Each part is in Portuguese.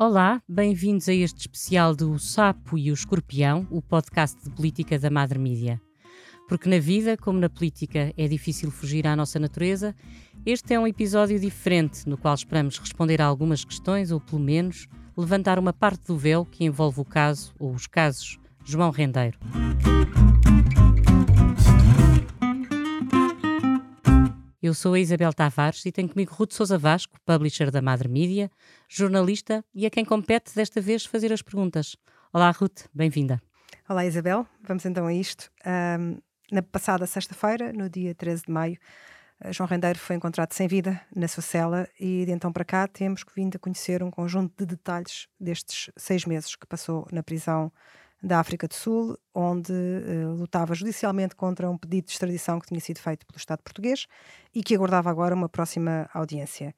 Olá, bem-vindos a este especial do Sapo e o Escorpião, o podcast de política da Madre Mídia. Porque na vida, como na política, é difícil fugir à nossa natureza, este é um episódio diferente no qual esperamos responder a algumas questões ou, pelo menos, levantar uma parte do véu que envolve o caso ou os casos João Rendeiro. Eu sou a Isabel Tavares e tenho comigo Ruth Sousa Vasco, publisher da Madre Mídia, jornalista e a quem compete desta vez fazer as perguntas. Olá, Ruth, bem-vinda. Olá, Isabel. Vamos então a isto. Um, na passada sexta-feira, no dia 13 de maio, eh, João Rendeiro foi encontrado sem vida na sua cela e de então para cá temos vindo a conhecer um conjunto de detalhes destes seis meses que passou na prisão da África do Sul, onde uh, lutava judicialmente contra um pedido de extradição que tinha sido feito pelo Estado português e que aguardava agora uma próxima audiência.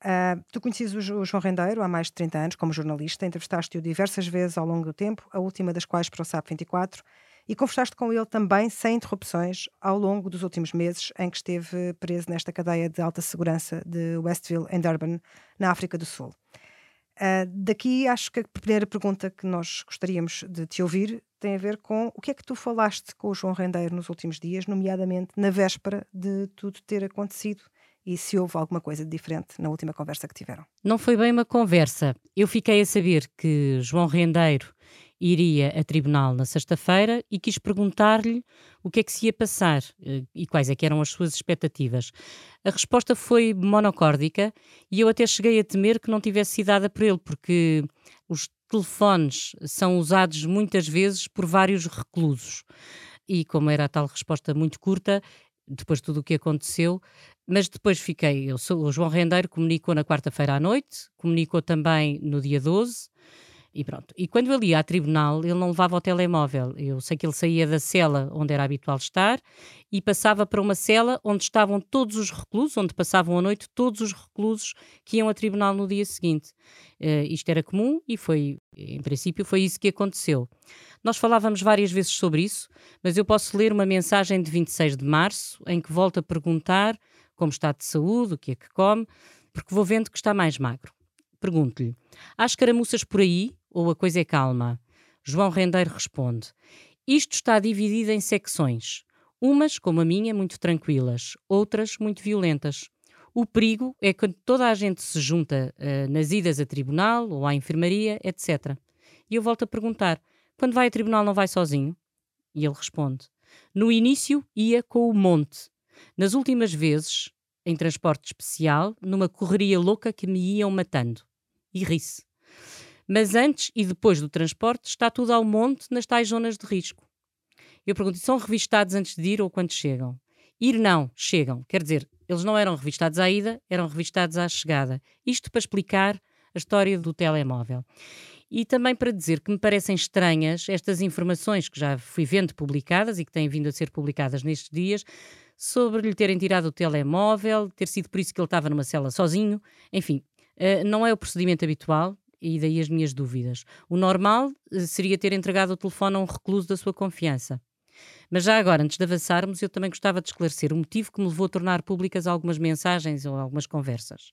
Uh, tu conheces o, João Rendeiro há mais de 30 anos como jornalista, entrevistaste-o diversas vezes ao longo do tempo, a última das quais para o SAP 24, e conversaste com ele também sem interrupções ao longo dos últimos meses em que esteve preso nesta cadeia de alta segurança de Westville, em Durban, na África do Sul. Uh, daqui acho que a primeira pergunta que nós gostaríamos de te ouvir tem a ver com o que é que tu falaste com o João Rendeiro nos últimos dias, nomeadamente na véspera de tudo ter acontecido e se houve alguma coisa de diferente na última conversa que tiveram. Não foi bem uma conversa. Eu fiquei a saber que João Rendeiro iria a tribunal na sexta-feira e quis perguntar-lhe o que é que se ia passar eh, e quais é eram as suas expectativas. A resposta foi monocórdica e eu até cheguei a temer que não tivesse sido dada por ele, porque os telefones são usados muitas vezes por vários reclusos. E como era a tal resposta muito curta, depois de tudo o que aconteceu, mas depois fiquei, eu sou, o João Rendeiro comunicou na quarta-feira à noite, comunicou também no dia 12, e pronto. E quando ele ia a tribunal, ele não levava o telemóvel. Eu sei que ele saía da cela onde era habitual estar e passava para uma cela onde estavam todos os reclusos, onde passavam a noite todos os reclusos que iam a tribunal no dia seguinte. Uh, isto era comum e foi, em princípio, foi isso que aconteceu. Nós falávamos várias vezes sobre isso, mas eu posso ler uma mensagem de 26 de março em que volta a perguntar como está de saúde, o que é que come, porque vou vendo que está mais magro. Pergunto-lhe: há escaramuças por aí? Ou a coisa é calma? João Rendeiro responde: Isto está dividido em secções. Umas, como a minha, muito tranquilas, outras muito violentas. O perigo é quando toda a gente se junta uh, nas idas a tribunal ou à enfermaria, etc. E eu volto a perguntar: quando vai a tribunal não vai sozinho? E ele responde: No início ia com o monte. Nas últimas vezes, em transporte especial, numa correria louca que me iam matando. E ri-se. Mas antes e depois do transporte está tudo ao monte nas tais zonas de risco. Eu pergunto, são revistados antes de ir ou quando chegam? Ir não, chegam. Quer dizer, eles não eram revistados à ida, eram revistados à chegada. Isto para explicar a história do telemóvel. E também para dizer que me parecem estranhas estas informações que já fui vendo publicadas e que têm vindo a ser publicadas nestes dias sobre lhe terem tirado o telemóvel, ter sido por isso que ele estava numa cela sozinho. Enfim, eh, não é o procedimento habitual e daí as minhas dúvidas. O normal eh, seria ter entregado o telefone a um recluso da sua confiança. Mas já agora, antes de avançarmos, eu também gostava de esclarecer o motivo que me levou a tornar públicas algumas mensagens ou algumas conversas.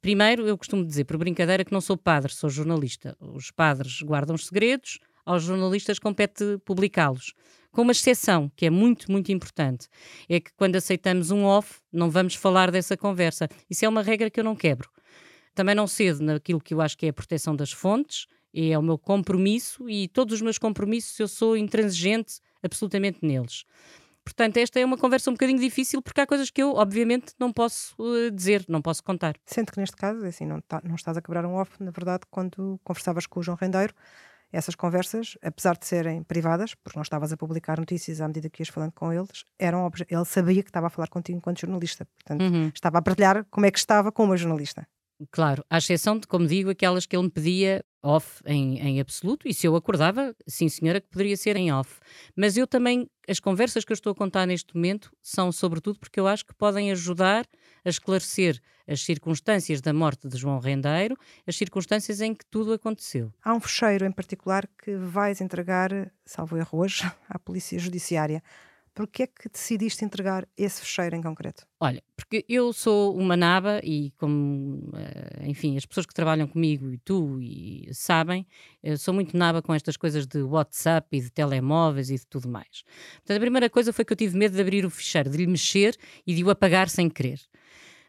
Primeiro, eu costumo dizer, por brincadeira, que não sou padre, sou jornalista. Os padres guardam os segredos, aos jornalistas compete publicá-los. Com uma exceção, que é muito, muito importante, é que quando aceitamos um off, não vamos falar dessa conversa. Isso é uma regra que eu não quebro. Também não cedo naquilo que eu acho que é a proteção das fontes, é o meu compromisso e todos os meus compromissos eu sou intransigente absolutamente neles. Portanto, esta é uma conversa um bocadinho difícil porque há coisas que eu, obviamente, não posso uh, dizer, não posso contar. Sendo que neste caso, assim, não, tá, não estás a quebrar um off, na verdade, quando conversavas com o João Rendeiro, essas conversas, apesar de serem privadas, porque não estavas a publicar notícias à medida que ias falando com eles, eram ele sabia que estava a falar contigo enquanto jornalista. Portanto, uhum. estava a partilhar como é que estava com uma jornalista. Claro, à exceção de, como digo, aquelas que ele me pedia off em, em absoluto, e se eu acordava, sim senhora, que poderia ser em off. Mas eu também, as conversas que eu estou a contar neste momento são sobretudo porque eu acho que podem ajudar a esclarecer as circunstâncias da morte de João Rendeiro, as circunstâncias em que tudo aconteceu. Há um fecheiro em particular que vais entregar, salvo erro hoje, à Polícia Judiciária. Por que é que decidiste entregar esse fecheiro em concreto? Olha, porque eu sou uma naba e como, eh, enfim, as pessoas que trabalham comigo e tu e sabem, sou muito naba com estas coisas de WhatsApp e de telemóveis e de tudo mais. Portanto, a primeira coisa foi que eu tive medo de abrir o ficheiro, de lhe mexer e de o apagar sem querer.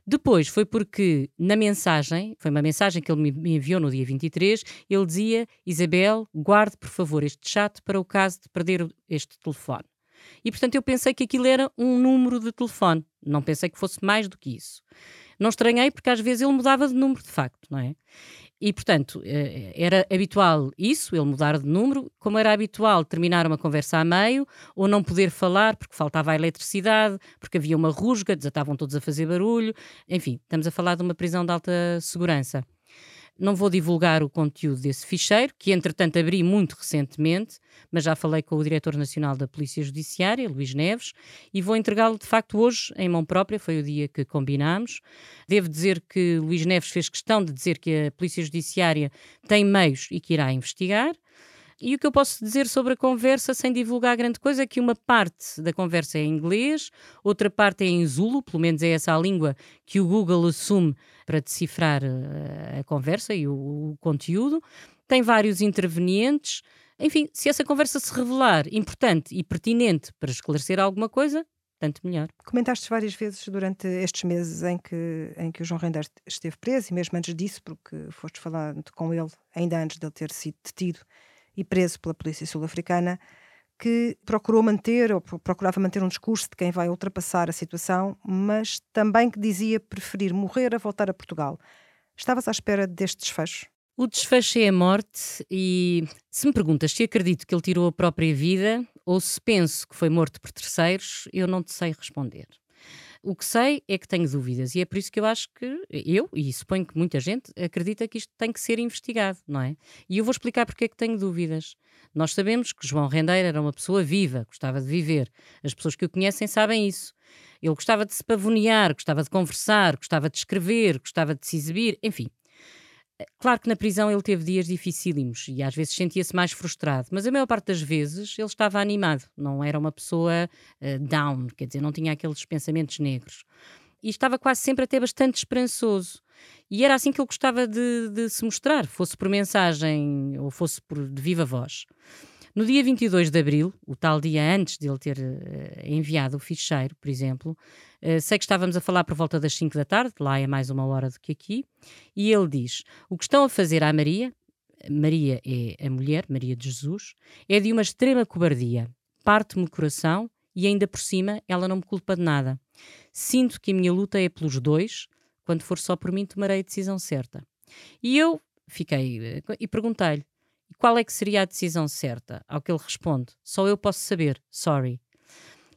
Depois foi porque na mensagem, foi uma mensagem que ele me enviou no dia 23, ele dizia: Isabel, guarde por favor este chat para o caso de perder este telefone. E portanto eu pensei que aquilo era um número de telefone, não pensei que fosse mais do que isso. Não estranhei porque às vezes ele mudava de número de facto, não é? E, portanto, eh, era habitual isso, ele mudar de número, como era habitual terminar uma conversa a meio ou não poder falar porque faltava a eletricidade, porque havia uma rusga, desatavam todos a fazer barulho. Enfim, estamos a falar de uma prisão de alta segurança. Não vou divulgar o conteúdo desse ficheiro, que entretanto abri muito recentemente, mas já falei com o Diretor Nacional da Polícia Judiciária, Luís Neves, e vou entregá-lo de facto hoje em mão própria, foi o dia que combinámos. Devo dizer que Luís Neves fez questão de dizer que a Polícia Judiciária tem meios e que irá investigar. E o que eu posso dizer sobre a conversa, sem divulgar grande coisa, é que uma parte da conversa é em inglês, outra parte é em Zulu, pelo menos é essa a língua que o Google assume para decifrar eh, a conversa e o, conteúdo. Tem vários intervenientes. Enfim, se essa conversa se revelar importante e pertinente para esclarecer alguma coisa, tanto melhor. Comentaste várias vezes durante estes meses em que, em que o João Render esteve preso, e mesmo antes disso, porque foste falando com ele ainda antes de ele ter sido detido e preso pela polícia sul-africana, que procurou manter, ou procurava manter um discurso de quem vai ultrapassar a situação, mas também que dizia preferir morrer a voltar a Portugal. Estavas à espera deste desfecho? O desfecho é a morte, e se me perguntas se acredito que ele tirou a própria vida ou se penso que foi morto por terceiros, eu não te sei responder. O que sei é que tenho dúvidas e é por isso que eu acho que eu, e suponho que muita gente, acredita que isto tem que ser investigado, não é? E eu vou explicar porque é que tenho dúvidas. Nós sabemos que João Rendeiro era uma pessoa viva, gostava de viver. As pessoas que o conhecem sabem isso. Ele gostava de se pavonear, gostava de conversar, gostava de escrever, gostava de se exibir, enfim. Claro que na prisão ele teve dias dificílimos e às vezes sentia-se mais frustrado, mas a maior parte das vezes ele estava animado, não era uma pessoa uh, down, quer dizer, não tinha aqueles pensamentos negros. E estava quase sempre até bastante esperançoso. E era assim que ele gostava de, de se mostrar, fosse por mensagem ou fosse por de viva voz. No dia 22 de abril, o tal dia antes de ele ter uh, enviado o ficheiro, por exemplo, uh, sei que estávamos a falar por volta das 5 da tarde, lá é mais uma hora do que aqui, e ele diz: O que estão a fazer à Maria, Maria é a mulher, Maria de Jesus, é de uma extrema cobardia. Parte-me o coração e ainda por cima ela não me culpa de nada. Sinto que a minha luta é pelos dois, quando for só por mim tomarei a decisão certa. E eu fiquei uh, e perguntei-lhe: e qual é que seria a decisão certa? Ao que ele responde: Só eu posso saber, sorry.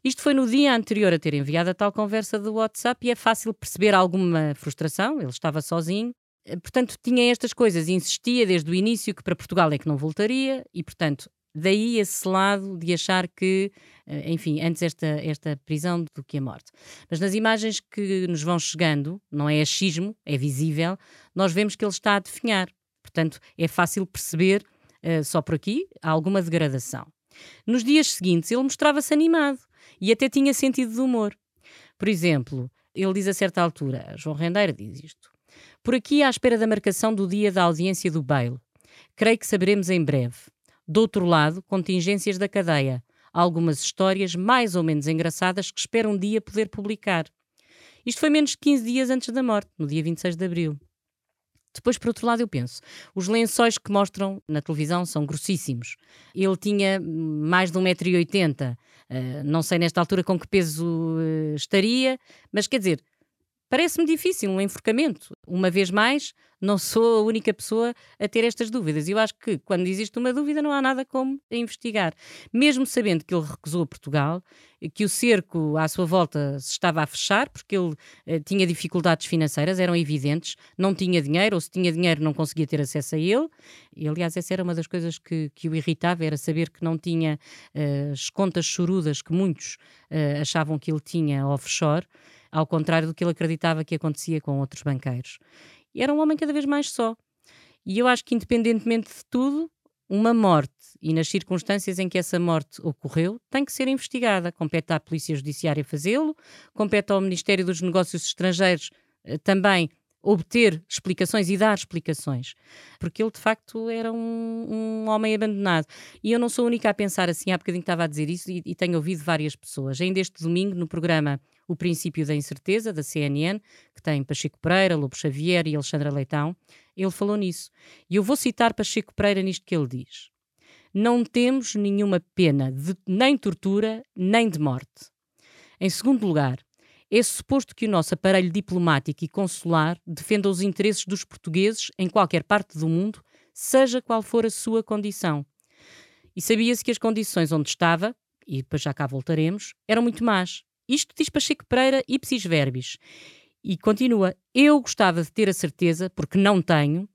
Isto foi no dia anterior a ter enviado a tal conversa do WhatsApp e é fácil perceber alguma frustração, ele estava sozinho. Eh, portanto, tinha estas coisas insistia desde o início que para Portugal é que não voltaria e, portanto, daí esse lado de achar que, eh, enfim, antes esta, esta prisão do que a morte. Mas nas imagens que nos vão chegando, não é achismo, é visível, nós vemos que ele está a definhar. Portanto, é fácil perceber uh, só por aqui, há alguma degradação. Nos dias seguintes, ele mostrava-se animado e até tinha sentido de humor. Por exemplo, ele diz a certa altura, João Rendeiro diz isto: Por aqui à espera da marcação do dia da audiência do baile. Creio que saberemos em breve. Do outro lado, contingências da cadeia. Algumas histórias mais ou menos engraçadas que espero um dia poder publicar. Isto foi menos de 15 dias antes da morte, no dia 26 de abril. Depois, por outro lado, eu penso, os lençóis que mostram na televisão são grossíssimos. Ele tinha mais de 1,80m. Uh, eh, não sei nesta altura com que peso uh, estaria, mas quer dizer, Parece-me difícil um enforcamento. Uma vez mais, não sou a única pessoa a ter estas dúvidas. Eu acho que quando existe uma dúvida não há nada como investigar. Mesmo sabendo que ele recusou Portugal, que o cerco à sua volta se estava a fechar, porque ele eh, tinha dificuldades financeiras, eram evidentes, não tinha dinheiro, ou se tinha dinheiro não conseguia ter acesso a ele. E, aliás, essa era uma das coisas que, que o irritava, era saber que não tinha uh, as contas chorudas que muitos uh, achavam que ele tinha offshore ao contrário do que ele acreditava que acontecia com outros banqueiros. E era um homem cada vez mais só. E eu acho que, independentemente de tudo, uma morte e nas circunstâncias em que essa morte ocorreu tem que ser investigada. Compete à Polícia Judiciária fazê-lo, compete ao Ministério dos Negócios Estrangeiros eh, também obter explicações e dar explicações, porque ele de facto era um, um, homem abandonado. E eu não sou a única a pensar assim, há bocadinho estava a dizer isso e, e tenho ouvido várias pessoas. Ainda este domingo, no programa O Princípio da Incerteza, da CNN, que tem Pacheco Pereira, Lobo Xavier e Alexandra Leitão, ele falou nisso. E eu vou citar Pacheco Pereira nisto que ele diz. Não temos nenhuma pena de nem tortura, nem de morte. Em segundo lugar, é suposto que o nosso aparelho diplomático e consular defenda os interesses dos portugueses em qualquer parte do mundo, seja qual for a sua condição. E sabia-se que as condições onde estava, e depois já cá voltaremos, eram muito más. Isto diz Pacheco Pereira ipsis verbis. E continua: Eu gostava de ter a certeza, porque não tenho,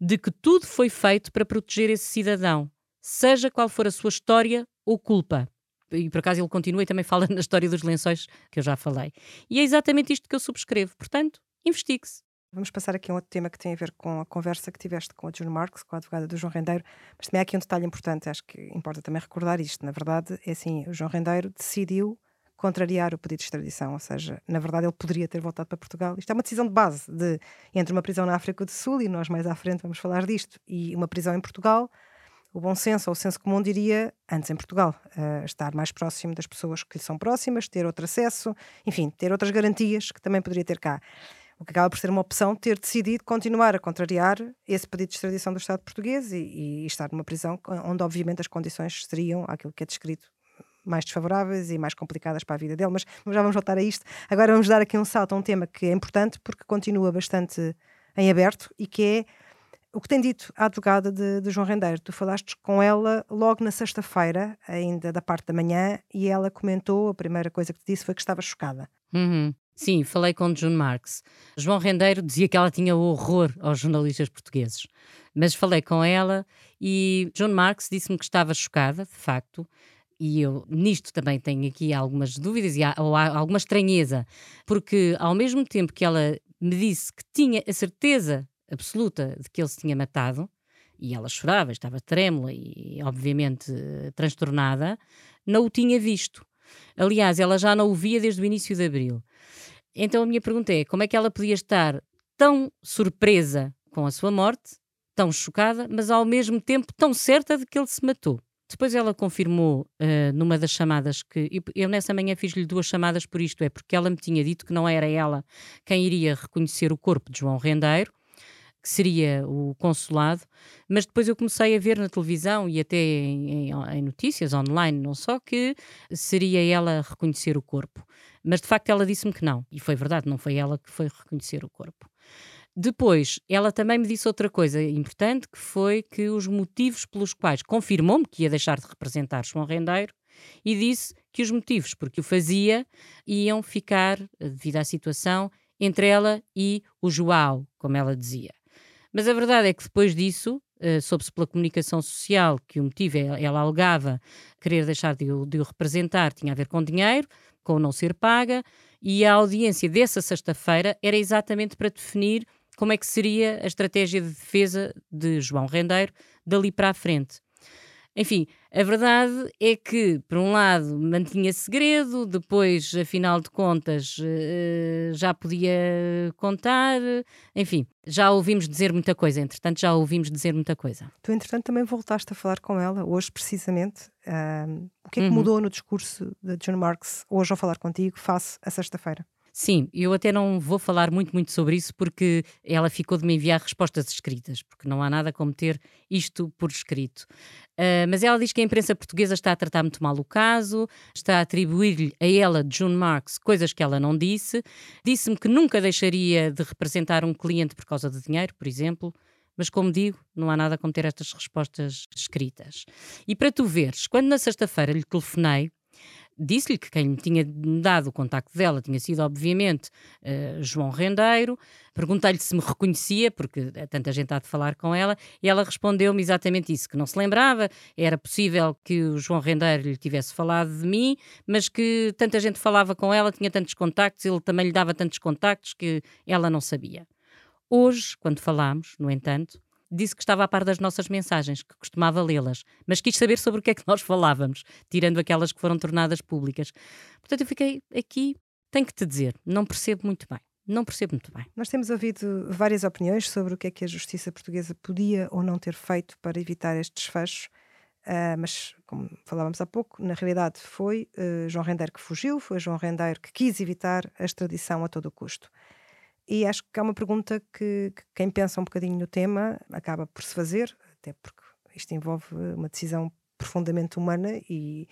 de que tudo foi feito para proteger esse cidadão, seja qual for a sua história ou culpa e por acaso ele continua e também fala na história dos lençóis que eu já falei. E é exatamente isto que eu subscrevo. Portanto, investigue-se. Vamos passar aqui a um outro tema que tem a ver com a conversa que tiveste com a June Marks, com a advogada do João Rendeiro, mas também há aqui um detalhe importante, acho que importa também recordar isto. Na verdade, é assim, o João Rendeiro decidiu contrariar o pedido de extradição, ou seja, na verdade ele poderia ter voltado para Portugal. Isto é uma decisão de base de entre uma prisão na África do Sul e nós mais à frente vamos falar disto e uma prisão em Portugal o bom senso ou o senso comum diria, antes em Portugal, uh, estar mais próximo das pessoas que lhe são próximas, ter outro acesso, enfim, ter outras garantias que também poderia ter cá. O que acaba por ser uma opção ter decidido continuar a contrariar esse pedido de extradição do Estado português e, e estar numa prisão onde, obviamente, as condições seriam aquilo que é descrito mais desfavoráveis e mais complicadas para a vida dele, mas já vamos voltar a isto. Agora vamos dar aqui um salto a um tema que é importante porque continua bastante em aberto e que é o que tem dito a advogada de, de João Rendeiro, tu falaste com ela logo na sexta-feira, ainda da parte da manhã, e ela comentou, a primeira coisa que te disse foi que estava chocada. Uhum. Sim, falei com June Marks. João Rendeiro dizia que ela tinha horror aos jornalistas portugueses. Mas falei com ela e John Marks disse-me que estava chocada, de facto, e eu nisto também tenho aqui algumas dúvidas e há, ou há alguma estranheza, porque ao mesmo tempo que ela me disse que tinha a certeza absoluta de que ele se tinha matado, e ela chorava, estava trêmula e, obviamente, transtornada, não o tinha visto. Aliás, ela já não o via desde o início de abril. Então a minha pergunta é: como é que ela podia estar tão surpresa com a sua morte, tão chocada, mas ao mesmo tempo tão certa de que ele se matou? Depois ela confirmou uh, numa das chamadas que. Eu nessa manhã fiz-lhe duas chamadas por isto, é porque ela me tinha dito que não era ela quem iria reconhecer o corpo de João Rendeiro, que seria o consulado, mas depois eu comecei a ver na televisão e até em, em, em, notícias online, não só, que seria ela reconhecer o corpo. Mas de facto ela disse-me que não, e foi verdade, não foi ela que foi reconhecer o corpo. Depois, ela também me disse outra coisa importante, que foi que os motivos pelos quais confirmou-me que ia deixar de representar João Rendeiro e disse que os motivos porque o fazia iam ficar, devido à situação, entre ela e o João, como ela dizia. Mas a verdade é que depois disso, uh, soube-se pela comunicação social que o motivo, é, ela alegava querer deixar de de o representar, tinha a ver com dinheiro, com não ser paga, e a audiência dessa sexta-feira era exatamente para definir como é que seria a estratégia de defesa de João Rendeiro dali para a frente. Enfim, a verdade é que, por um lado, mantinha segredo, depois, afinal de contas, eh, já podia contar, enfim, já ouvimos dizer muita coisa, entretanto, já ouvimos dizer muita coisa. Tu, entretanto, também voltaste a falar com ela, hoje precisamente. o que é que uhum. mudou no discurso de John Marks, hoje ao falar contigo, face a sexta-feira? Sim, eu até não vou falar muito, muito sobre isso porque ela ficou de me enviar respostas escritas, porque não há nada como ter isto por escrito. Uh, mas ela diz que a imprensa portuguesa está a tratar muito mal o caso, está a atribuir-lhe a ela, June Marks, coisas que ela não disse. Disse-me que nunca deixaria de representar um cliente por causa de dinheiro, por exemplo. Mas, como digo, não há nada como ter estas respostas escritas. E para tu veres, quando na sexta-feira lhe telefonei, disse-lhe que quem tinha dado o contacto dela tinha sido, obviamente, uh, João Rendeiro. Perguntei-lhe se me reconhecia, porque tanta gente há de falar com ela, e ela respondeu-me exatamente isso: que não se lembrava, era possível que o João Rendeiro lhe tivesse falado de mim, mas que tanta gente falava com ela, tinha tantos contactos, ele também lhe dava tantos contactos que ela não sabia. Hoje, quando falámos, no entanto, disse que estava a par das nossas mensagens, que costumava lê-las, mas quis saber sobre o que é que nós falávamos, tirando aquelas que foram tornadas públicas. Portanto, eu fiquei aqui, tenho que te dizer, não percebo muito bem. Não percebo muito bem. Nós temos ouvido várias opiniões sobre o que é que a justiça portuguesa podia ou não ter feito para evitar estes desfechos. Uh, mas, como falávamos há pouco, na realidade foi uh, João Rendeiro que fugiu, foi João Rendeiro que quis evitar a extradição a todo o custo. E acho que é uma pergunta que, que, quem pensa um bocadinho no tema acaba por se fazer, até porque isto envolve uma decisão profundamente humana e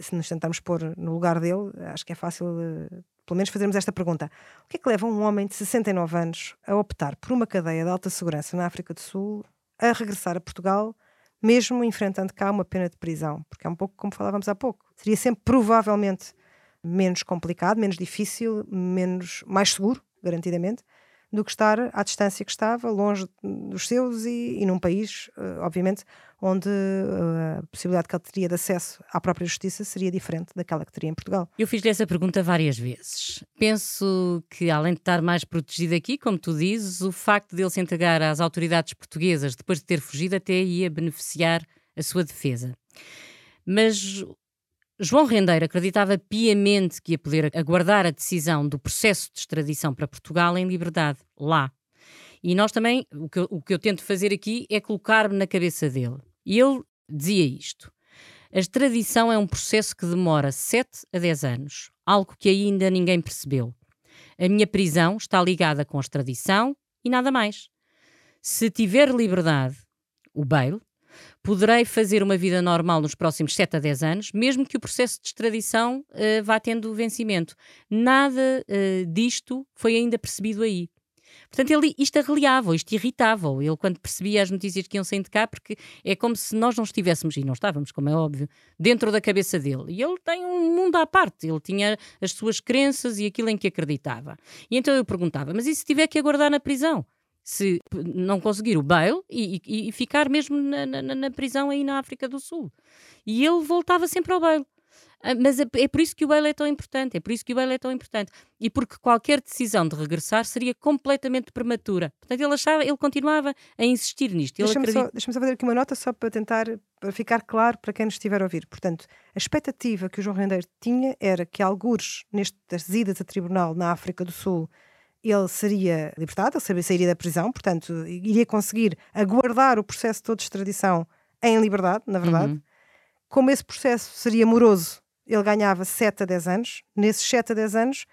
se nos tentarmos pôr no lugar dele, acho que é fácil, uh, pelo menos, fazermos esta pergunta: o que é que leva um homem de 69 anos a optar por uma cadeia de alta segurança na África do Sul a regressar a Portugal? mesmo enfrentando cá uma pena de prisão, porque é um pouco como falávamos há pouco. Seria sempre provavelmente menos complicado, menos difícil, menos mais seguro, garantidamente, do que estar à distância que estava, longe dos seus e, e num país, uh, obviamente, onde uh, a possibilidade que ele teria de acesso à própria justiça seria diferente daquela que teria em Portugal. Eu fiz-lhe essa pergunta várias vezes. Penso que, além de estar mais protegido aqui, como tu dizes, o facto de ele se entregar às autoridades portuguesas depois de ter fugido até ia beneficiar a sua defesa. Mas João Rendeiro acreditava piamente que ia poder aguardar a decisão do processo de extradição para Portugal em liberdade, lá. E nós também, o que eu, o que eu tento fazer aqui é colocar-me na cabeça dele. E ele dizia isto: a extradição é um processo que demora 7 a 10 anos, algo que ainda ninguém percebeu. A minha prisão está ligada com a extradição e nada mais. Se tiver liberdade, o bail, poderei fazer uma vida normal nos próximos 7 a 10 anos, mesmo que o processo de extradição uh, vá tendo vencimento. Nada uh, disto foi ainda percebido aí. Portanto, ele, isto arreliava, isto irritava Ele, quando percebia as notícias que iam saindo de cá, porque é como se nós não estivéssemos, e não estávamos, como é óbvio, dentro da cabeça dele. E ele tem um mundo à parte, ele tinha as suas crenças e aquilo em que acreditava. E então eu perguntava: mas e se tiver que aguardar na prisão? Se não conseguir o bail e, e, e ficar mesmo na, na, na, prisão aí na África do Sul. E ele voltava sempre ao bail. Ah, mas é, é, por isso que o bail é tão importante, é por isso que o bail é tão importante. E porque qualquer decisão de regressar seria completamente prematura. Portanto, ele achava, ele continuava a insistir nisto. Deixa-me acredita... só, deixa só fazer aqui uma nota só para tentar para ficar claro para quem nos estiver a ouvir. Portanto, a expectativa que o João Rendeiro tinha era que algures nestas idas a tribunal na África do Sul ele seria libertado, ele sairia da prisão, portanto, iria conseguir aguardar o processo todo de extradição em liberdade, na verdade. Uhum. Como esse processo seria moroso, ele ganhava 7 a 10 anos. Nesses 7 a 10 anos,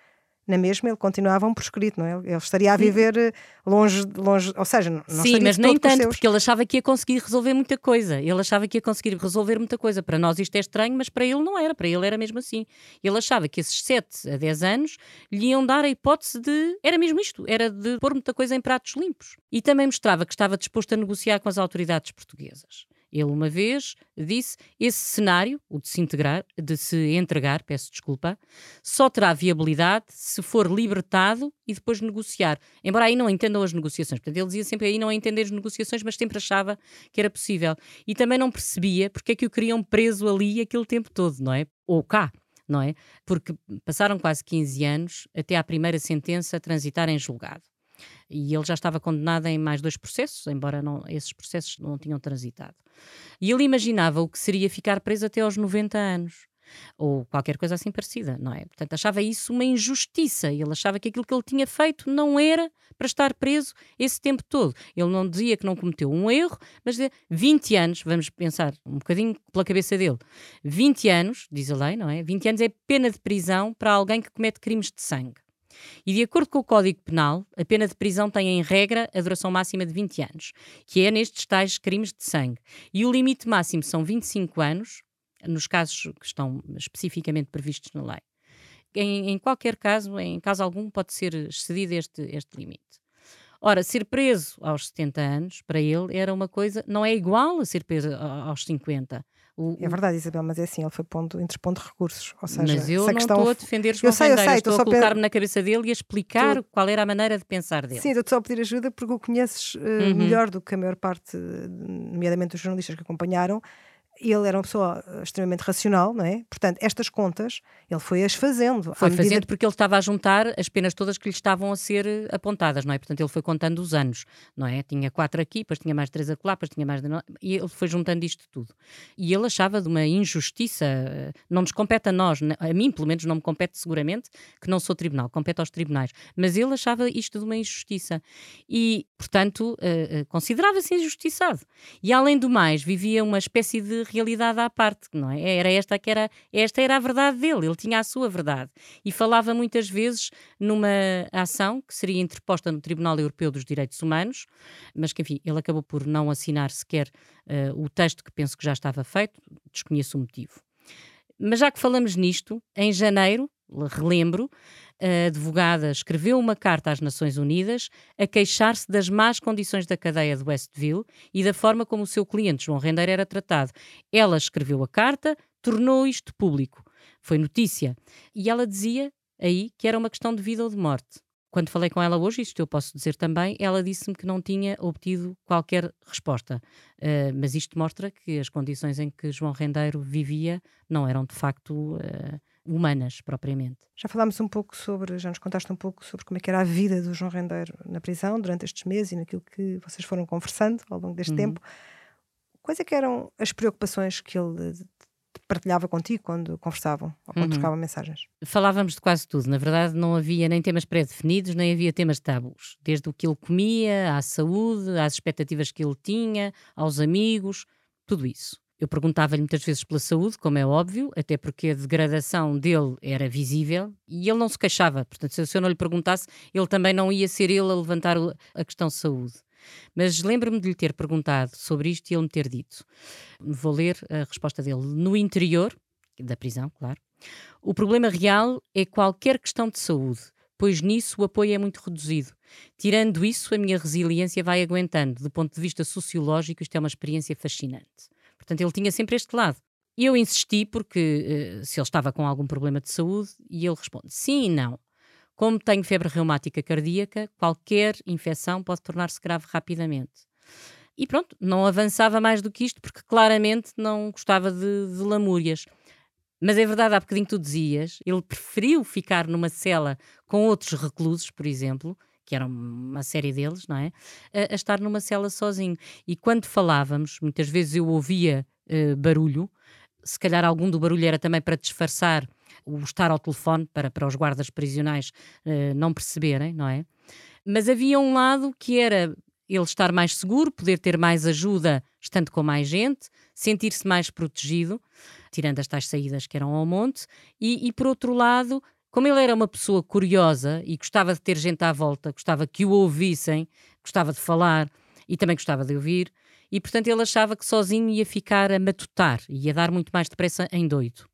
na mesma, ele continuava um proscrito, não é? Ele estaria a viver eh, longe, longe ou seja, não Sim, mas nem tanto, seus... porque ele achava que ia conseguir resolver muita coisa. Ele achava que ia conseguir resolver muita coisa. Para nós isto é estranho, mas para ele não era. Para ele era mesmo assim. Ele achava que esses 7 a 10 anos lhe iam dar a hipótese de. Era mesmo isto, era de pôr muita coisa em pratos limpos. E também mostrava que estava disposto a negociar com as autoridades portuguesas. Ele uma vez disse: esse cenário, o de se integrar, de se entregar, peço desculpa, só terá viabilidade se for libertado e depois negociar. Embora aí não entendam as negociações. Portanto, ele dizia sempre aí não entender as negociações, mas sempre achava que era possível. E também não percebia porque é que o queriam preso ali aquele tempo todo, não é? Ou cá não é? Porque passaram quase 15 anos até à primeira sentença transitar em julgado. E ele já estava condenado em mais dois processos, embora não, esses processos não tinham transitado. E ele imaginava o que seria ficar preso até aos 90 anos ou qualquer coisa assim parecida, não é? Portanto, achava isso uma injustiça. Ele achava que aquilo que ele tinha feito não era para estar preso esse tempo todo. Ele não dizia que não cometeu um erro, mas 20 anos, vamos pensar um bocadinho pela cabeça dele, 20 anos, diz a lei, não é? 20 anos é pena de prisão para alguém que comete crimes de sangue. E de acordo com o Código Penal, a pena de prisão tem em regra a duração máxima de 20 anos, que é nestes tais crimes de sangue. E o limite máximo são 25 anos, nos casos que estão especificamente previstos na lei. Em, em qualquer caso, em caso algum, pode ser excedido este, este limite. Ora, ser preso aos 70 anos, para ele, era uma coisa, não é igual a ser preso aos 50. O, é verdade, Isabel, mas é assim, ele foi pondo, interpondo recursos. Ou seja, mas eu não questão... estou a defender João eu sei, eu sei, estou, estou a colocar-me na cabeça dele e a explicar tu... qual era a maneira de pensar dele. Sim, estou só a pedir ajuda porque o conheces uh, uhum. melhor do que a maior parte, nomeadamente os jornalistas que acompanharam, ele era uma pessoa eh, extremamente racional, não é? Portanto, estas contas ele foi-as fazendo. Foi medida... fazendo porque ele estava a juntar as penas todas que lhe estavam a ser eh, apontadas, não é? Portanto, ele foi contando os anos, não é? Tinha quatro aqui, depois tinha mais três acolá, depois tinha mais. E ele foi juntando isto tudo. E ele achava de uma injustiça, eh, não nos compete a nós, a mim pelo menos não me compete seguramente, que não sou tribunal, compete aos tribunais. Mas ele achava isto de uma injustiça. E, portanto, considerava-se injustiçado. E além do mais, vivia uma espécie de realidade à parte, não é? Era esta que era, esta era a verdade dele, ele tinha a sua verdade. E falava muitas vezes numa ação que seria interposta no Tribunal Europeu dos Direitos Humanos, mas que, enfim, ele acabou por não assinar sequer uh, o texto que penso que já estava feito, desconheço o motivo. Mas já que falamos nisto, em janeiro, relembro, a advogada escreveu uma carta às Nações Unidas a queixar-se das más condições da cadeia de Westville e da forma como o seu cliente João Rendeiro era tratado. Ela escreveu a carta, tornou isto público. Foi notícia. E ela dizia aí que era uma questão de vida ou de morte. Quando falei com ela hoje, isto eu posso dizer também, ela disse-me que não tinha obtido qualquer resposta. Uh, mas isto mostra que as condições em que João Rendeiro vivia não eram de facto uh, humanas propriamente. Já falámos um pouco sobre, já nos contaste um pouco sobre como é que era a vida do João Rendeiro na prisão durante estes meses e naquilo que vocês foram conversando ao longo deste uhum. tempo. Quais é que eram as preocupações que ele partilhava contigo quando conversavam ou quando uhum. trocavam mensagens? Falávamos de quase tudo. Na verdade, não havia nem temas pré-definidos, nem havia temas tabus. Desde o que ele comia, à saúde, às expectativas que ele tinha, aos amigos, tudo isso. Eu perguntava-lhe muitas vezes pela saúde, como é óbvio, até porque a degradação dele era visível e ele não se queixava. Portanto, se eu não lhe perguntasse, ele também não ia ser ele a levantar a questão de saúde. Mas lembro-me de lhe ter perguntado sobre isto e ele me ter dito. Vou ler a resposta dele. No interior, da prisão, claro, o problema real é qualquer questão de saúde, pois nisso o apoio é muito reduzido. Tirando isso, a minha resiliência vai aguentando. Do ponto de vista sociológico, isto é uma experiência fascinante. Portanto, ele tinha sempre este lado. Eu insisti porque uh, se ele estava com algum problema de saúde, e ele responde: sim e não. Como tenho febre reumática cardíaca, qualquer infecção pode tornar-se grave rapidamente. E pronto, não avançava mais do que isto, porque claramente não gostava de, de lamúrias. Mas é verdade, há bocadinho tu dizias, ele preferiu ficar numa cela com outros reclusos, por exemplo, que eram uma série deles, não é? A, a estar numa cela sozinho. E quando falávamos, muitas vezes eu ouvia uh, barulho, se calhar algum do barulho era também para disfarçar o estar ao telefone, para, para os guardas prisionais uh, não perceberem, não é? Mas havia um lado que era ele estar mais seguro, poder ter mais ajuda estando com mais gente, sentir-se mais protegido, tirando as tais saídas que eram ao monte, e, e por outro lado, como ele era uma pessoa curiosa e gostava de ter gente à volta, gostava que o ouvissem, gostava de falar e também gostava de ouvir, e portanto ele achava que sozinho ia ficar a matutar, ia dar muito mais depressa em doido.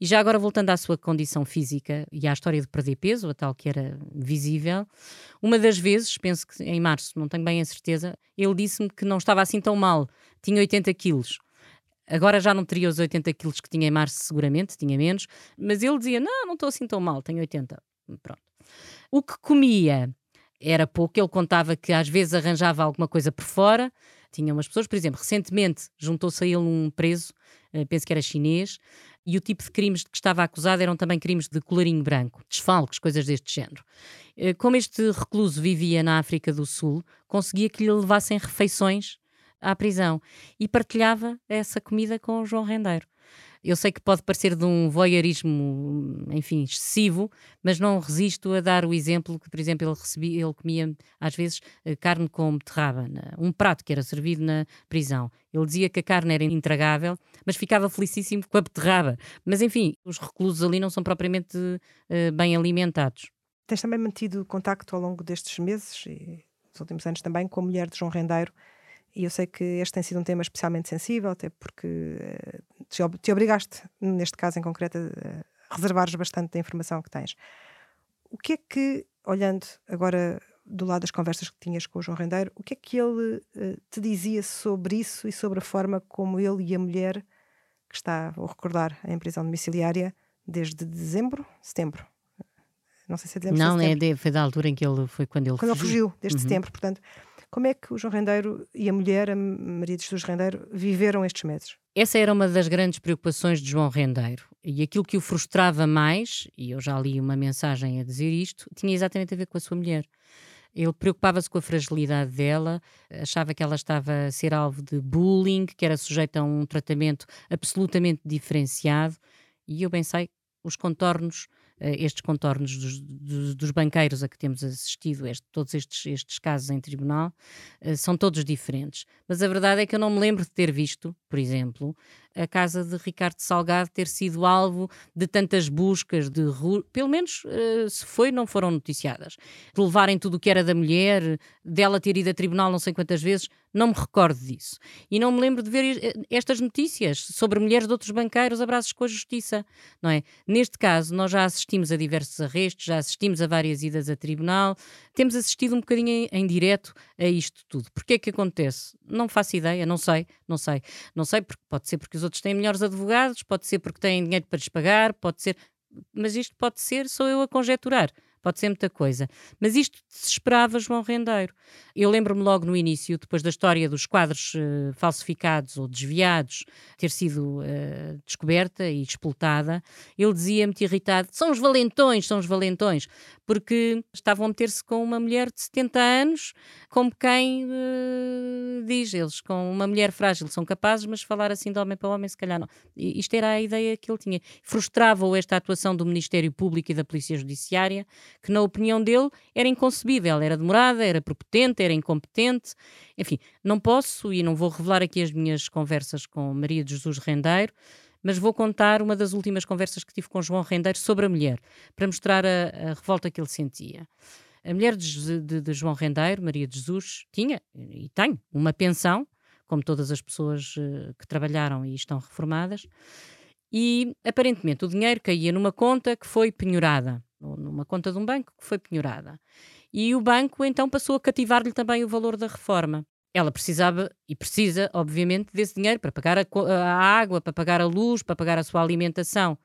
E já agora voltando à sua condição física e à história de perder peso, a tal que era visível, uma das vezes, penso que em março, não tenho bem a certeza, ele disse-me que não estava assim tão mal, tinha 80 quilos. Agora já não teria os 80 quilos que tinha em março, seguramente, tinha menos, mas ele dizia: Não, não estou assim tão mal, tenho 80. Pronto. O que comia era pouco, ele contava que às vezes arranjava alguma coisa por fora. Tinha umas pessoas, por exemplo, recentemente juntou-se a ele um preso, eh, penso que era chinês, e o tipo de crimes de que estava acusado eram também crimes de colarinho branco, desfalques, coisas deste género. Eh, como este recluso vivia na África do Sul, conseguia que lhe levassem refeições à prisão e partilhava essa comida com o João Rendeiro. Eu sei que pode parecer de um voyeurismo, enfim, excessivo, mas não resisto a dar o exemplo que, por exemplo, ele, recebia, ele comia às vezes eh, carne com beterraba, um prato que era servido na prisão. Ele dizia que a carne era intragável, mas ficava felicíssimo com a beterraba. Mas enfim, os reclusos ali não são propriamente uh, bem alimentados. Tens também mantido contacto ao longo destes meses e dos últimos anos também com a mulher de João Rendeiro, e eu sei que este tem sido um tema especialmente sensível, até porque eh, te, te obrigaste, neste caso em concreto, a reservares bastante da informação que tens. O que é que, olhando agora do lado das conversas que tinhas com o João Rendeiro, o que é que ele uh, te dizia sobre isso e sobre a forma como ele e a mulher, que está, vou recordar, em prisão domiciliária desde dezembro, setembro? Não sei se é dezembro. Não, é de, foi da altura em que ele foi quando ele quando fugiu. Quando ele fugiu, desde uhum. setembro, portanto Como é que o João Rendeiro e a mulher, a Maria de Jesus Rendeiro, viveram estes meses? Essa era uma das grandes preocupações de João Rendeiro. E aquilo que o frustrava mais, e eu já li uma mensagem a dizer isto, tinha exatamente a ver com a sua mulher. Ele preocupava-se com a fragilidade dela, achava que ela estava a ser alvo de bullying, que era sujeita a um tratamento absolutamente diferenciado, e eu bem sei os contornos estes contornos dos, dos, dos, banqueiros a que temos assistido, este, todos estes, estes casos em tribunal, uh, são todos diferentes. Mas a verdade é que eu não me lembro de ter visto, por exemplo, a casa de Ricardo Salgado ter sido alvo de tantas buscas, de pelo menos uh, se foi, não foram noticiadas. De levarem tudo o que era da mulher, dela ter ido a tribunal não sei quantas vezes, não me recordo disso. E não me lembro de ver estas notícias sobre mulheres de outros banqueiros abraços com a justiça, não é? Neste caso, nós já assistimos a diversos arrestos, já assistimos a várias idas a tribunal, temos assistido um bocadinho em, em direto a isto tudo. Porquê é que acontece? Não faço ideia, não sei, não sei. Não sei, porque pode ser porque os outros têm melhores advogados, pode ser porque têm dinheiro para lhes pagar, pode ser... Mas isto pode ser, sou eu a conjecturar pode ser muita coisa. Mas isto se esperava João Rendeiro. Eu lembro-me logo no início, depois da história dos quadros uh, falsificados ou desviados ter sido uh, descoberta e explotada, ele dizia-me irritado: são os valentões, são os valentões, porque estavam a meter-se com uma mulher de 70 anos, como quem uh, diz, eles com uma mulher frágil são capazes, mas falar assim de homem para homem, se calhar não. Isto era a ideia que ele tinha. Frustrava-o esta atuação do Ministério Público e da Polícia Judiciária que, na opinião dele, era inconcebível, era demorada, era prepotente, era incompetente. Enfim, não posso e não vou revelar aqui as minhas conversas com Maria de Jesus Rendeiro, mas vou contar uma das últimas conversas que tive com João Rendeiro sobre a mulher, para mostrar a, a revolta que ele sentia. A mulher de, de, de, João Rendeiro, Maria de Jesus, tinha e tem uma pensão, como todas as pessoas uh, que trabalharam e estão reformadas, e aparentemente o dinheiro caía numa conta que foi penhorada numa conta de um banco que foi penhorada. E o banco então passou a cativar-lhe também o valor da reforma. Ela precisava e precisa, obviamente, desse dinheiro para pagar a, a, água, para pagar a luz, para pagar a sua alimentação.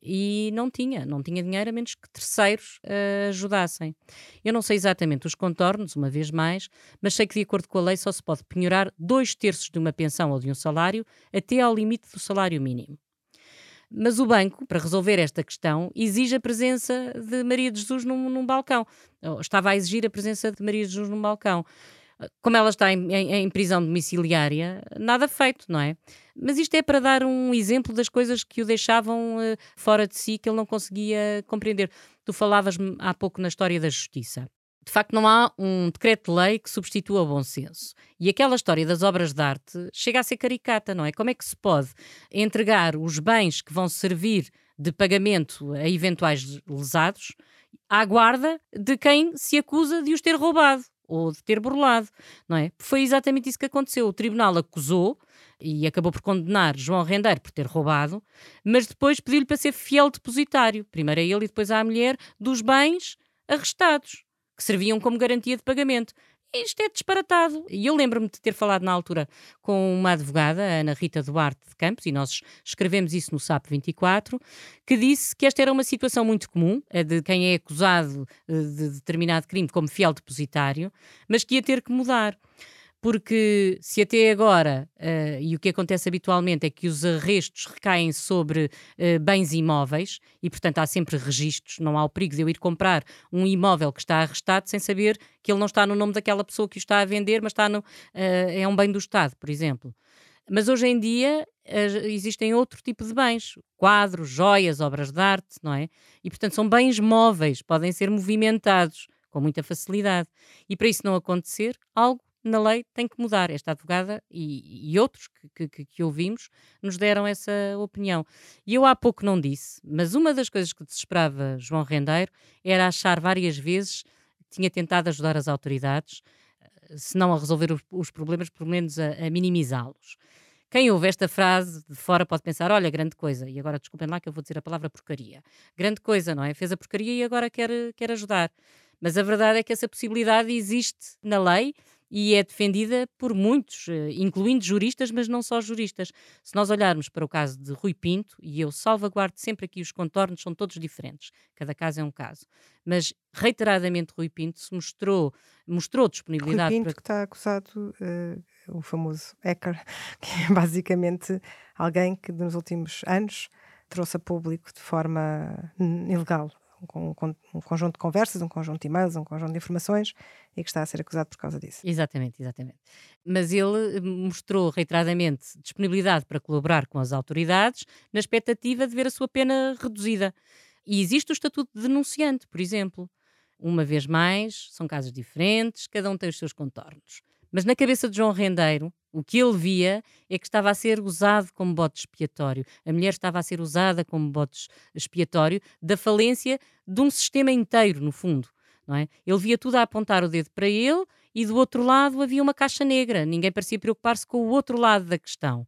E não tinha, não tinha dinheiro a menos que terceiros uh, ajudassem. Eu não sei exatamente os contornos, uma vez mais, mas sei que, de acordo com a lei, só se pode penhorar dois terços de uma pensão ou de um salário até ao limite do salário mínimo. Mas o banco, para resolver esta questão, exige a presença de Maria de Jesus num, num balcão. Estava a exigir a presença de Maria de Jesus num balcão. Como ela está em, em, em, prisão domiciliária, nada feito, não é? Mas isto é para dar um exemplo das coisas que o deixavam uh, fora de si, que ele não conseguia compreender. Tu falavas há pouco na história da justiça de facto não há um decreto-lei que substitua o bom senso. E aquela história das obras de arte chega a ser caricata, não é? Como é que se pode entregar os bens que vão servir de pagamento a eventuais lesados à guarda de quem se acusa de os ter roubado ou de ter burlado, não é? Foi exatamente isso que aconteceu. O tribunal acusou e acabou por condenar João Rendeiro por ter roubado, mas depois pediu-lhe para ser fiel depositário, primeiro a ele e depois à mulher, dos bens arrestados que serviam como garantia de pagamento. Isto é disparatado. E eu lembro-me de ter falado na altura com uma advogada, Ana Rita Duarte de Campos, e nós escrevemos isso no SAP 24, que disse que esta era uma situação muito comum, a de quem é acusado eh, de determinado crime como fiel depositário, mas que ia ter que mudar porque se até agora, uh, e o que acontece habitualmente é que os arrestos recaem sobre uh, bens imóveis e, portanto, há sempre registros, não há o perigo de eu ir comprar um imóvel que está arrestado sem saber que ele não está no nome daquela pessoa que o está a vender, mas está no, uh, é um bem do Estado, por exemplo. Mas hoje em dia existem outro tipo de bens, quadros, joias, obras de arte, não é? E, portanto, são bens móveis, podem ser movimentados com muita facilidade. E para isso não acontecer, algo na lei tem que mudar. Esta advogada e, e outros que, que, que, ouvimos nos deram essa opinião. E eu há pouco não disse, mas uma das coisas que desesperava João Rendeiro era achar várias vezes que tinha tentado ajudar as autoridades, eh, se não a resolver os, os problemas, pelo menos a, a minimizá-los. Quem ouve esta frase de fora pode pensar: olha, grande coisa, e agora desculpem lá que eu vou dizer a palavra porcaria. Grande coisa, não é? Fez a porcaria e agora quer, quer ajudar. Mas a verdade é que essa possibilidade existe na lei e é defendida por muitos, eh, incluindo juristas, mas não só juristas. Se nós olharmos para o caso de Rui Pinto, e eu salvaguardo sempre aqui os contornos, são todos diferentes, cada caso é um caso, mas reiteradamente Rui Pinto se mostrou, mostrou disponibilidade. Rui Pinto para... que está acusado, uh, o famoso hacker, que é basicamente alguém que nos últimos anos trouxe a público de forma ilegal um, um, conjunto de conversas, um conjunto de e-mails, um conjunto de informações e que está a ser acusado por causa disso. Exatamente, exatamente. Mas ele eh, mostrou reiteradamente disponibilidade para colaborar com as autoridades na expectativa de ver a sua pena reduzida. E existe o estatuto de denunciante, por exemplo. Uma vez mais, são casos diferentes, cada um tem os seus contornos. Mas na cabeça de João Rendeiro, o que ele via é que estava a ser usado como bote expiatório. A mulher estava a ser usada como bote expiatório da falência de um sistema inteiro, no fundo. Não é? Ele via tudo a apontar o dedo para ele e do outro lado havia uma caixa negra. Ninguém parecia preocupar-se com o outro lado da questão.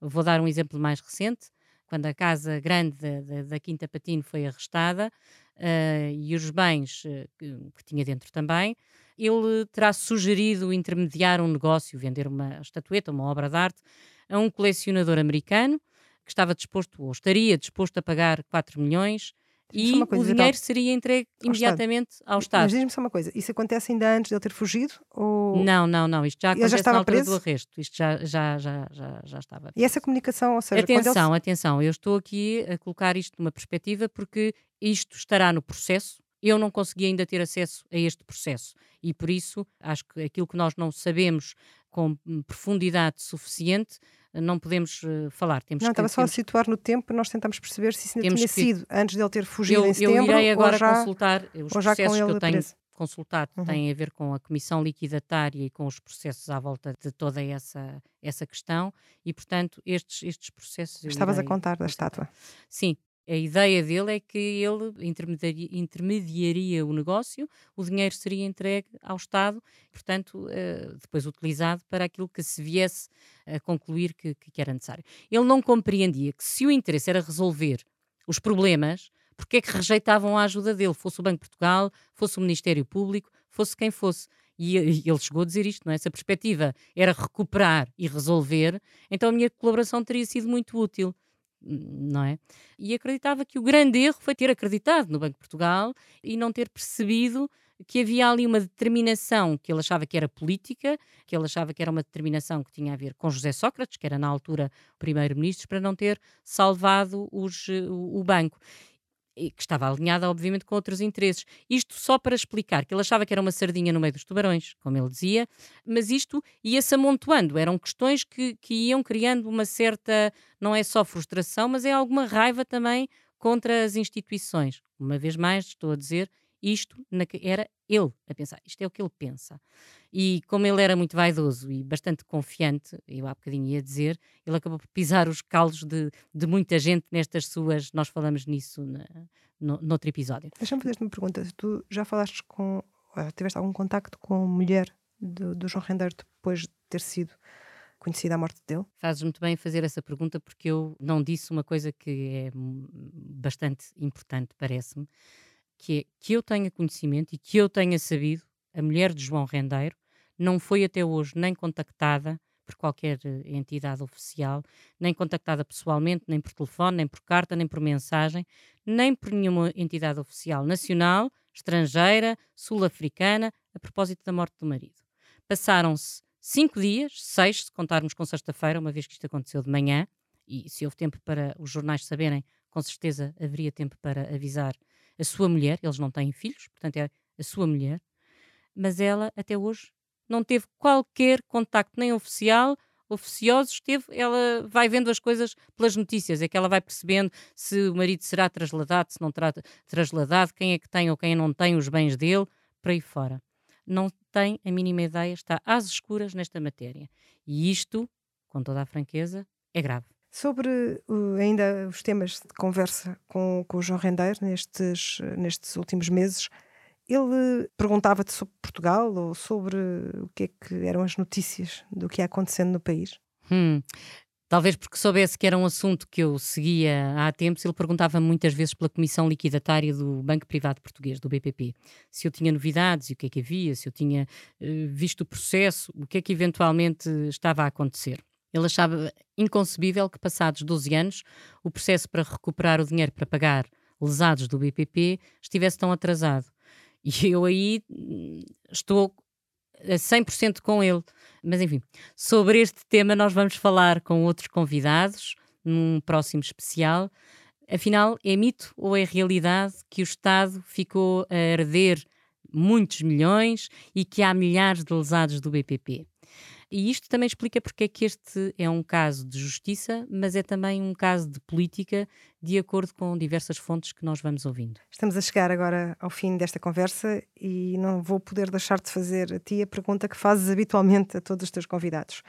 Vou dar um exemplo mais recente. Quando a casa grande da, da, da Quinta Patino foi arrestada uh, e os bens uh, que, que tinha dentro também, ele terá sugerido intermediar um negócio, vender uma estatueta, uma obra de arte, a um colecionador americano que estava disposto, ou estaria disposto a pagar 4 milhões e o dinheiro seria entregue ao imediatamente Estado. ao Estado. Mas diz-me só uma coisa, isso acontece ainda antes de ele ter fugido? Ou... Não, não, não, isto já acontece já estava na altura preso? do arresto, isto já, já, já, já, já estava. E essa comunicação, ou seja... Atenção, ele... atenção, eu estou aqui a colocar isto numa perspectiva porque isto estará no processo, eu não consegui ainda ter acesso a este processo e por isso acho que aquilo que nós não sabemos com profundidade suficiente não podemos uh, falar. Temos não, que, estava só temos... a situar no tempo, nós tentamos perceber se isso ainda tinha que... sido antes dele ter fugido eu, em setembro. Eu irei agora já, consultar os processos que eu tenho preso. consultado, uhum. têm a ver com a comissão liquidatária e com os processos à volta de toda essa, essa questão e, portanto, estes, estes processos... Estavas a contar da estátua. Sim, a ideia dele é que ele intermediaria, intermediaria, o negócio, o dinheiro seria entregue ao Estado, portanto, uh, depois utilizado para aquilo que se viesse a concluir que, que era necessário. Ele não compreendia que se o interesse era resolver os problemas, porque é que rejeitavam a ajuda dele, fosse o Banco de Portugal, fosse o Ministério Público, fosse quem fosse. E ele chegou a dizer isto, não é? Se a perspectiva era recuperar e resolver, então a minha colaboração teria sido muito útil não é? E acreditava que o grande erro foi ter acreditado no Banco de Portugal e não ter percebido que havia ali uma determinação que ele achava que era política, que ele achava que era uma determinação que tinha a ver com José Sócrates, que era na altura primeiro-ministro, para não ter salvado os, o, o banco que estava alinhada, obviamente, com outros interesses. Isto só para explicar que ele achava que era uma sardinha no meio dos tubarões, como ele dizia, mas isto ia-se amontoando. Eram questões que, que iam criando uma certa, não é só frustração, mas é alguma raiva também contra as instituições. Uma vez mais, estou a dizer, isto era ele a pensar, isto é o que ele pensa. E como ele era muito vaidoso e bastante confiante, eu há bocadinho ia dizer, ele acabou por pisar os calos de, de muita gente nestas suas. Nós falamos nisso na, no, noutro episódio. Deixa-me fazer-te uma pergunta. Tu já falaste com. tiveste algum contacto com a mulher do, do João Render depois de ter sido conhecida a morte dele? Fazes muito bem fazer essa pergunta porque eu não disse uma coisa que é bastante importante, parece-me, que é que eu tenha conhecimento e que eu tenha sabido a mulher de João Rendeiro não foi até hoje nem contactada por qualquer eh, entidade oficial, nem contactada pessoalmente, nem por telefone, nem por carta, nem por mensagem, nem por nenhuma entidade oficial nacional, estrangeira, sul-africana, a propósito da morte do marido. Passaram-se cinco dias, seis, se contarmos com sexta-feira, uma vez que isto aconteceu de manhã, e se houve tempo para os jornais saberem, com certeza haveria tempo para avisar a sua mulher, eles não têm filhos, portanto é a sua mulher, mas ela até hoje não teve qualquer contacto, nem oficial, oficioso, esteve, ela vai vendo as coisas pelas notícias, é que ela vai percebendo se o marido será trasladado, se não terá trasladado, quem é que tem ou quem não tem os bens dele, por aí fora. Não tem a mínima ideia, está às escuras nesta matéria. E isto, com toda a franqueza, é grave. Sobre uh, ainda os temas de conversa com, com o João Rendeiro nestes, nestes últimos meses, ele perguntava-te sobre Portugal ou sobre o que é que eram as notícias do que ia acontecendo no país? Hum. Talvez porque soubesse que era um assunto que eu seguia há tempos, ele perguntava muitas vezes pela Comissão Liquidatária do Banco Privado Português, do BPP, se eu tinha novidades e o que é que havia, se eu tinha uh, visto o processo, o que é que eventualmente estava a acontecer. Ele achava inconcebível que, passados 12 anos, o processo para recuperar o dinheiro para pagar lesados do BPP estivesse tão atrasado. E eu aí hum, estou a 100% com ele. Mas enfim, sobre este tema nós vamos falar com outros convidados num próximo especial. Afinal, é mito ou é realidade que o Estado ficou a herder muitos milhões e que há milhares de lesados do BPP? E isto também explica porque é que este é um caso de justiça, mas é também um caso de política, de acordo com diversas fontes que nós vamos ouvindo. Estamos a chegar agora ao fim desta conversa e não vou poder deixar de fazer a ti a pergunta que fazes habitualmente a todos os teus convidados.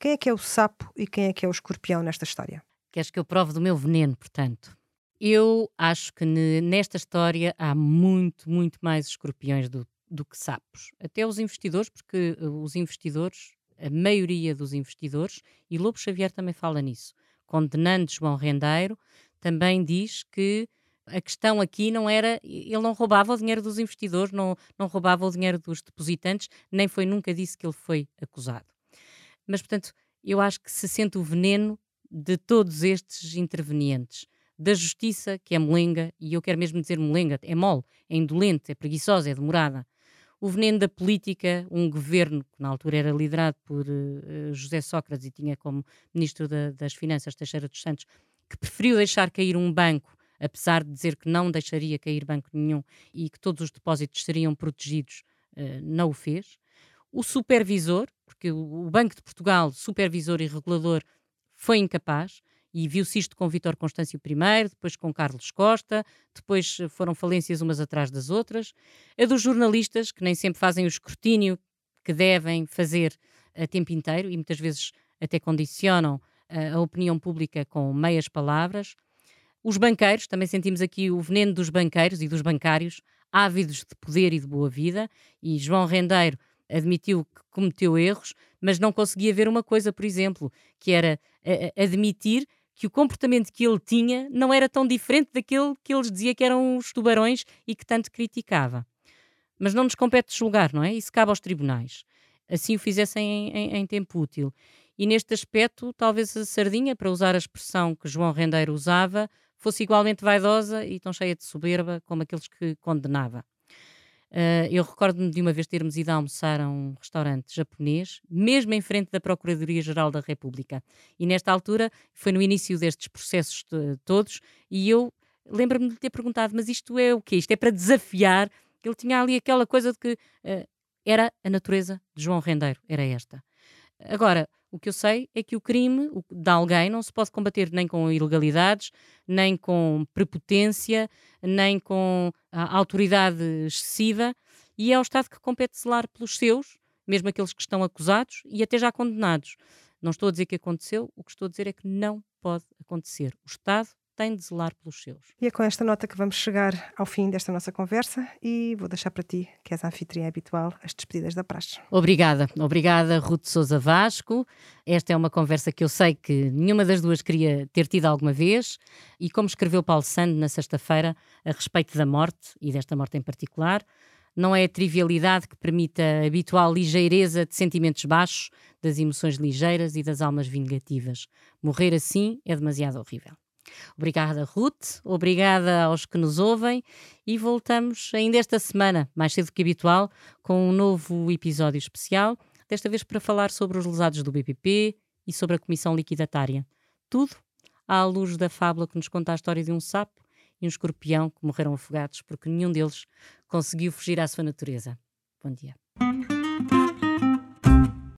Quem é que é o sapo e quem é que é o escorpião nesta história? Queres que eu prove do meu veneno, portanto? Eu acho que nesta história há muito, muito mais escorpiões do, do que sapos. Até os investidores, porque uh, os investidores a maioria dos investidores, e Lobo Xavier também fala nisso, condenando João Rendeiro, também diz que a questão aqui não era, ele não roubava o dinheiro dos investidores, não, não roubava o dinheiro dos depositantes, nem foi nunca disso que ele foi acusado. Mas, portanto, eu acho que se sente o veneno de todos estes intervenientes. Da justiça, que é molenga, e eu quero mesmo dizer molenga, é mole, é indolente, é preguiçosa, é demorada o veneno da política, um governo que na altura era liderado por uh, José Sócrates e tinha como ministro da, das Finanças Teixeira dos Santos, que preferiu deixar cair um banco, apesar de dizer que não deixaria cair banco nenhum e que todos os depósitos seriam protegidos, uh, não o fez. O supervisor, porque o, o Banco de Portugal, supervisor e regulador, foi incapaz e viu-se isto com Vítor Constâncio I, depois com Carlos Costa, depois foram falências umas atrás das outras. A dos jornalistas, que nem sempre fazem o escrutínio que devem fazer a tempo inteiro e muitas vezes até condicionam a, a opinião pública com meias palavras. Os banqueiros, também sentimos aqui o veneno dos banqueiros e dos bancários, ávidos de poder e de boa vida, e João Rendeiro admitiu que cometeu erros, mas não conseguia ver uma coisa, por exemplo, que era admitir que o comportamento que ele tinha não era tão diferente daquele que eles dizia que eram os tubarões e que tanto criticava. Mas não nos compete julgar, não é? Isso cabe aos tribunais. Assim o fizessem em, em, em tempo útil. E neste aspecto, talvez a sardinha, para usar a expressão que João Rendeiro usava, fosse igualmente vaidosa e tão cheia de soberba como aqueles que condenava. Uh, eu recordo-me de uma vez termos ido almoçar a um restaurante japonês, mesmo em frente da Procuradoria-Geral da República. E nesta altura, foi no início destes processos todos, e eu lembro-me de ter perguntado: mas isto é o quê? Isto é para desafiar? Ele tinha ali aquela coisa de que uh, era a natureza de João Rendeiro, era esta. Agora, o que eu sei é que o crime de alguém não se pode combater nem com ilegalidades, nem com prepotência, nem com autoridade excessiva, e é ao Estado que compete zelar pelos seus, mesmo aqueles que estão acusados e até já condenados. Não estou a dizer que aconteceu, o que estou a dizer é que não pode acontecer. O Estado tem de zelar pelos seus. E é com esta nota que vamos chegar ao fim desta nossa conversa e vou deixar para ti, que és a anfitriã habitual, as despedidas da praxe. Obrigada, obrigada Ruth Souza Vasco. Esta é uma conversa que eu sei que nenhuma das duas queria ter tido alguma vez e como escreveu Paulo Sando na sexta-feira a respeito da morte e desta morte em particular, não é a trivialidade que permite a habitual ligeireza de sentimentos baixos, das emoções ligeiras e das almas vingativas. Morrer assim é demasiado horrível. Obrigada, Ruth. Obrigada aos que nos ouvem. E voltamos ainda esta semana, mais cedo que habitual, com um novo episódio especial. Desta vez para falar sobre os lesados do BPP e sobre a Comissão Liquidatária. Tudo à luz da fábula que nos conta a história de um sapo e um escorpião que morreram afogados porque nenhum deles conseguiu fugir à sua natureza. Bom dia.